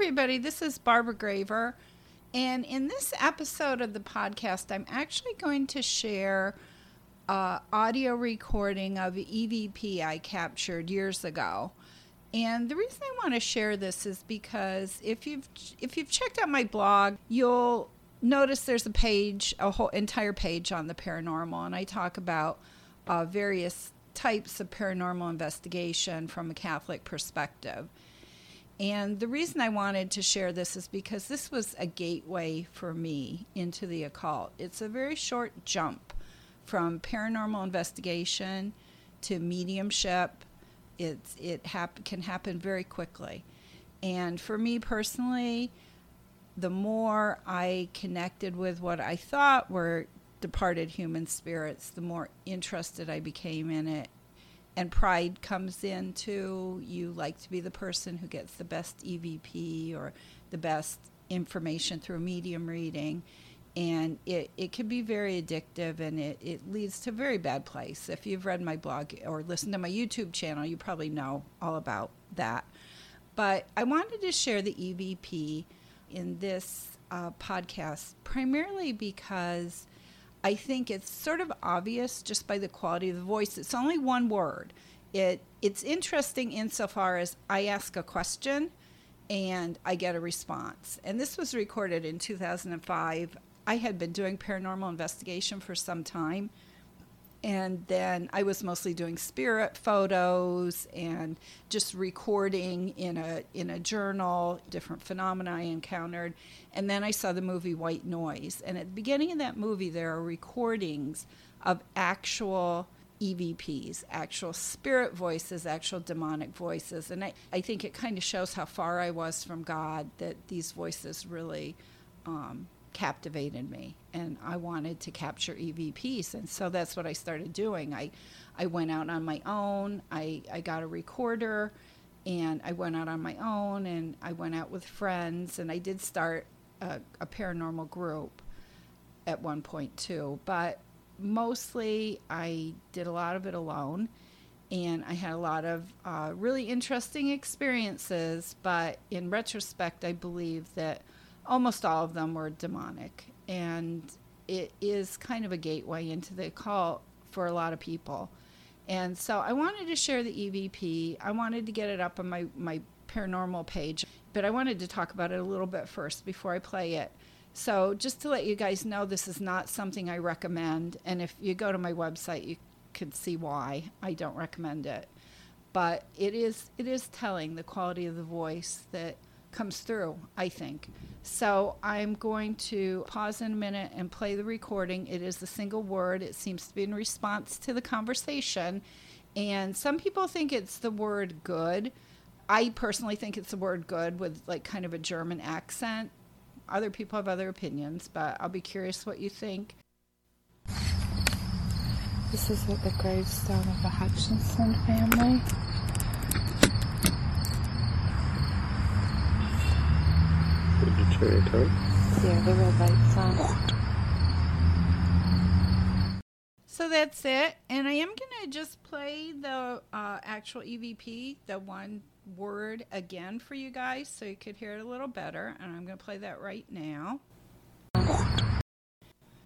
everybody. This is Barbara Graver. And in this episode of the podcast, I'm actually going to share uh, audio recording of EVP I captured years ago. And the reason I want to share this is because if you've if you've checked out my blog, you'll notice there's a page, a whole entire page on the paranormal, and I talk about uh, various types of paranormal investigation from a Catholic perspective. And the reason I wanted to share this is because this was a gateway for me into the occult. It's a very short jump from paranormal investigation to mediumship. It's, it hap- can happen very quickly. And for me personally, the more I connected with what I thought were departed human spirits, the more interested I became in it and pride comes into you like to be the person who gets the best EVP or the best information through a medium reading. And it, it can be very addictive and it, it leads to a very bad place. If you've read my blog or listened to my YouTube channel, you probably know all about that. But I wanted to share the EVP in this uh, podcast primarily because I think it's sort of obvious just by the quality of the voice. It's only one word. It it's interesting insofar as I ask a question and I get a response. And this was recorded in 2005. I had been doing paranormal investigation for some time and then I was mostly doing spirit photos and just recording in a in a journal different phenomena I encountered. And then I saw the movie White Noise, and at the beginning of that movie, there are recordings of actual EVPs, actual spirit voices, actual demonic voices. And I, I think it kind of shows how far I was from God that these voices really um, captivated me and I wanted to capture EVPs and so that's what I started doing. I I went out on my own. I, I got a recorder and I went out on my own and I went out with friends and I did start a, a paranormal group at one point too. But mostly I did a lot of it alone and I had a lot of uh, really interesting experiences. But in retrospect, I believe that almost all of them were demonic. And it is kind of a gateway into the occult for a lot of people. And so I wanted to share the EVP. I wanted to get it up on my, my paranormal page, but I wanted to talk about it a little bit first before I play it. So, just to let you guys know, this is not something I recommend. And if you go to my website, you could see why I don't recommend it. But it is it is telling the quality of the voice that comes through, I think. So I'm going to pause in a minute and play the recording. It is a single word, it seems to be in response to the conversation. And some people think it's the word good. I personally think it's the word good with like kind of a German accent. Other people have other opinions, but I'll be curious what you think. This is at the gravestone of the Hutchinson family. Did you turn it on? Yeah, the red light's on. So that's it. And I am going to just play the uh, actual EVP, the one word again for you guys so you could hear it a little better. And I'm going to play that right now.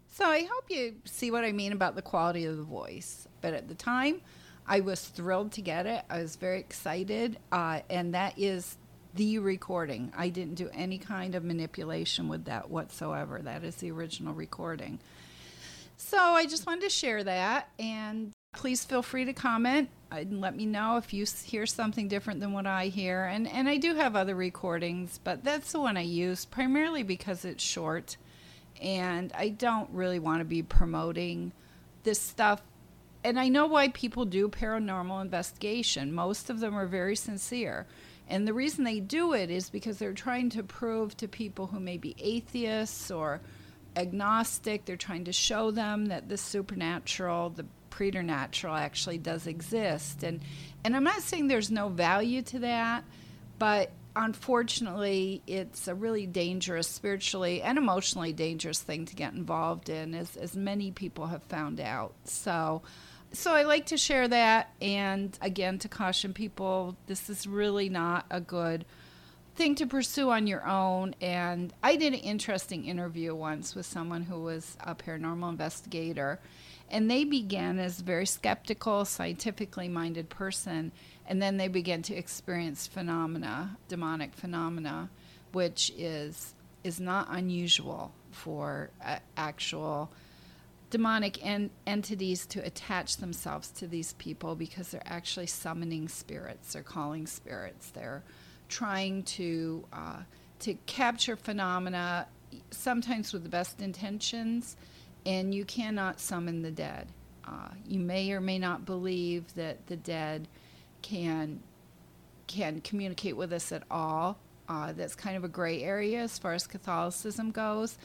So I hope you see what I mean about the quality of the voice. But at the time, I was thrilled to get it. I was very excited. Uh, and that is the recording. I didn't do any kind of manipulation with that whatsoever. That is the original recording. So I just wanted to share that. And please feel free to comment and let me know if you hear something different than what I hear. And, and I do have other recordings, but that's the one I use primarily because it's short. And I don't really want to be promoting this stuff. And I know why people do paranormal investigation. Most of them are very sincere. And the reason they do it is because they're trying to prove to people who may be atheists or agnostic, they're trying to show them that the supernatural, the preternatural actually does exist. And and I'm not saying there's no value to that, but unfortunately it's a really dangerous spiritually and emotionally dangerous thing to get involved in as as many people have found out. So so I like to share that and again to caution people this is really not a good thing to pursue on your own. And I did an interesting interview once with someone who was a paranormal investigator. And they began as a very skeptical, scientifically minded person. And then they began to experience phenomena, demonic phenomena, which is, is not unusual for uh, actual demonic en- entities to attach themselves to these people because they're actually summoning spirits, they're calling spirits, they're trying to uh, to capture phenomena, sometimes with the best intentions, and you cannot summon the dead. Uh, you may or may not believe that the dead can can communicate with us at all. Uh, that's kind of a gray area as far as Catholicism goes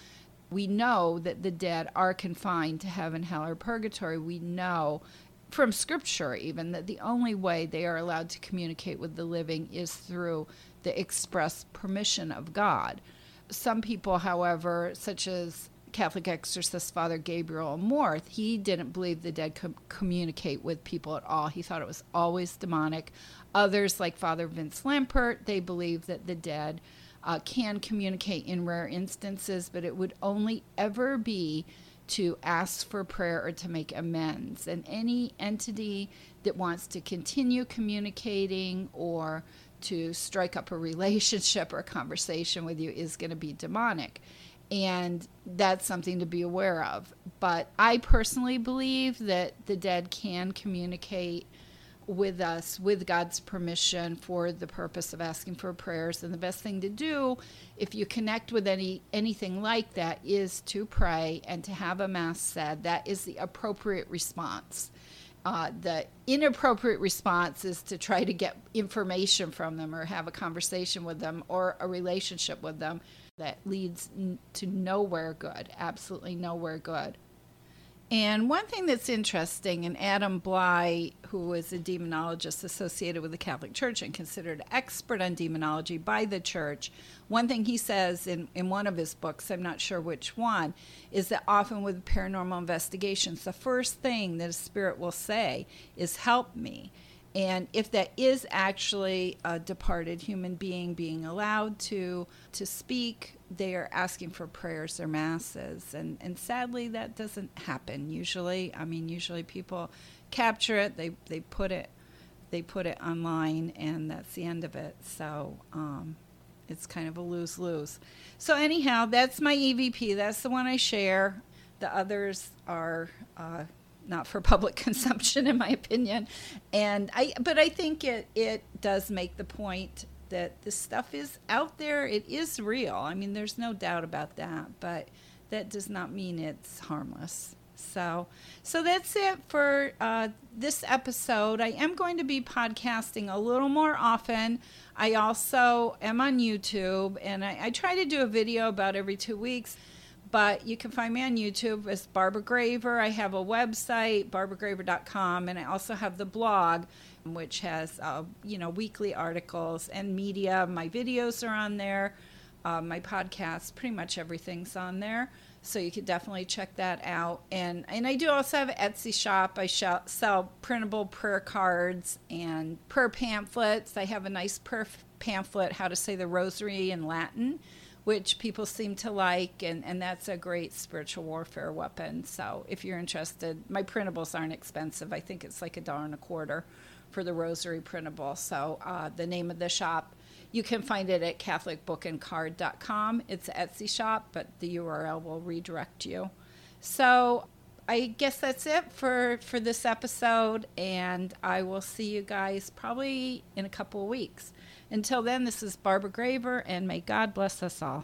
we know that the dead are confined to heaven, hell, or purgatory. We know from scripture even that the only way they are allowed to communicate with the living is through the express permission of God. Some people, however, such as Catholic exorcist Father Gabriel Amorth, he didn't believe the dead could communicate with people at all. He thought it was always demonic. Others, like Father Vince Lampert, they believe that the dead uh, can communicate in rare instances, but it would only ever be to ask for prayer or to make amends. And any entity that wants to continue communicating or to strike up a relationship or a conversation with you is going to be demonic. And that's something to be aware of. But I personally believe that the dead can communicate with us with God's permission for the purpose of asking for prayers. And the best thing to do if you connect with any anything like that is to pray and to have a mass said. That is the appropriate response. Uh, the inappropriate response is to try to get information from them or have a conversation with them or a relationship with them that leads to nowhere good absolutely nowhere good and one thing that's interesting, and Adam Blai, who was a demonologist associated with the Catholic Church and considered expert on demonology by the church, one thing he says in, in one of his books, I'm not sure which one, is that often with paranormal investigations, the first thing that a spirit will say is, Help me. And if that is actually a departed human being being allowed to to speak, they are asking for prayers or masses. And and sadly that doesn't happen usually. I mean usually people capture it, they, they put it they put it online and that's the end of it. So um, it's kind of a lose lose. So anyhow, that's my EVP. That's the one I share. The others are uh, not for public consumption, in my opinion. And I, but I think it it does make the point that this stuff is out there. It is real. I mean, there's no doubt about that. But that does not mean it's harmless. So, so that's it for uh, this episode. I am going to be podcasting a little more often. I also am on YouTube, and I, I try to do a video about every two weeks but you can find me on YouTube as Barbara Graver. I have a website, barbaragraver.com, and I also have the blog, which has uh, you know weekly articles and media. My videos are on there, uh, my podcast, pretty much everything's on there. So you could definitely check that out. And and I do also have an Etsy shop. I sell printable prayer cards and prayer pamphlets. I have a nice prayer pamphlet, how to say the rosary in Latin which people seem to like, and, and that's a great spiritual warfare weapon. So if you're interested, my printables aren't expensive. I think it's like a dollar and a quarter for the rosary printable. So uh, the name of the shop, you can find it at catholicbookandcard.com. It's Etsy shop, but the URL will redirect you. So I guess that's it for, for this episode, and I will see you guys probably in a couple of weeks. Until then, this is Barbara Graver, and may God bless us all.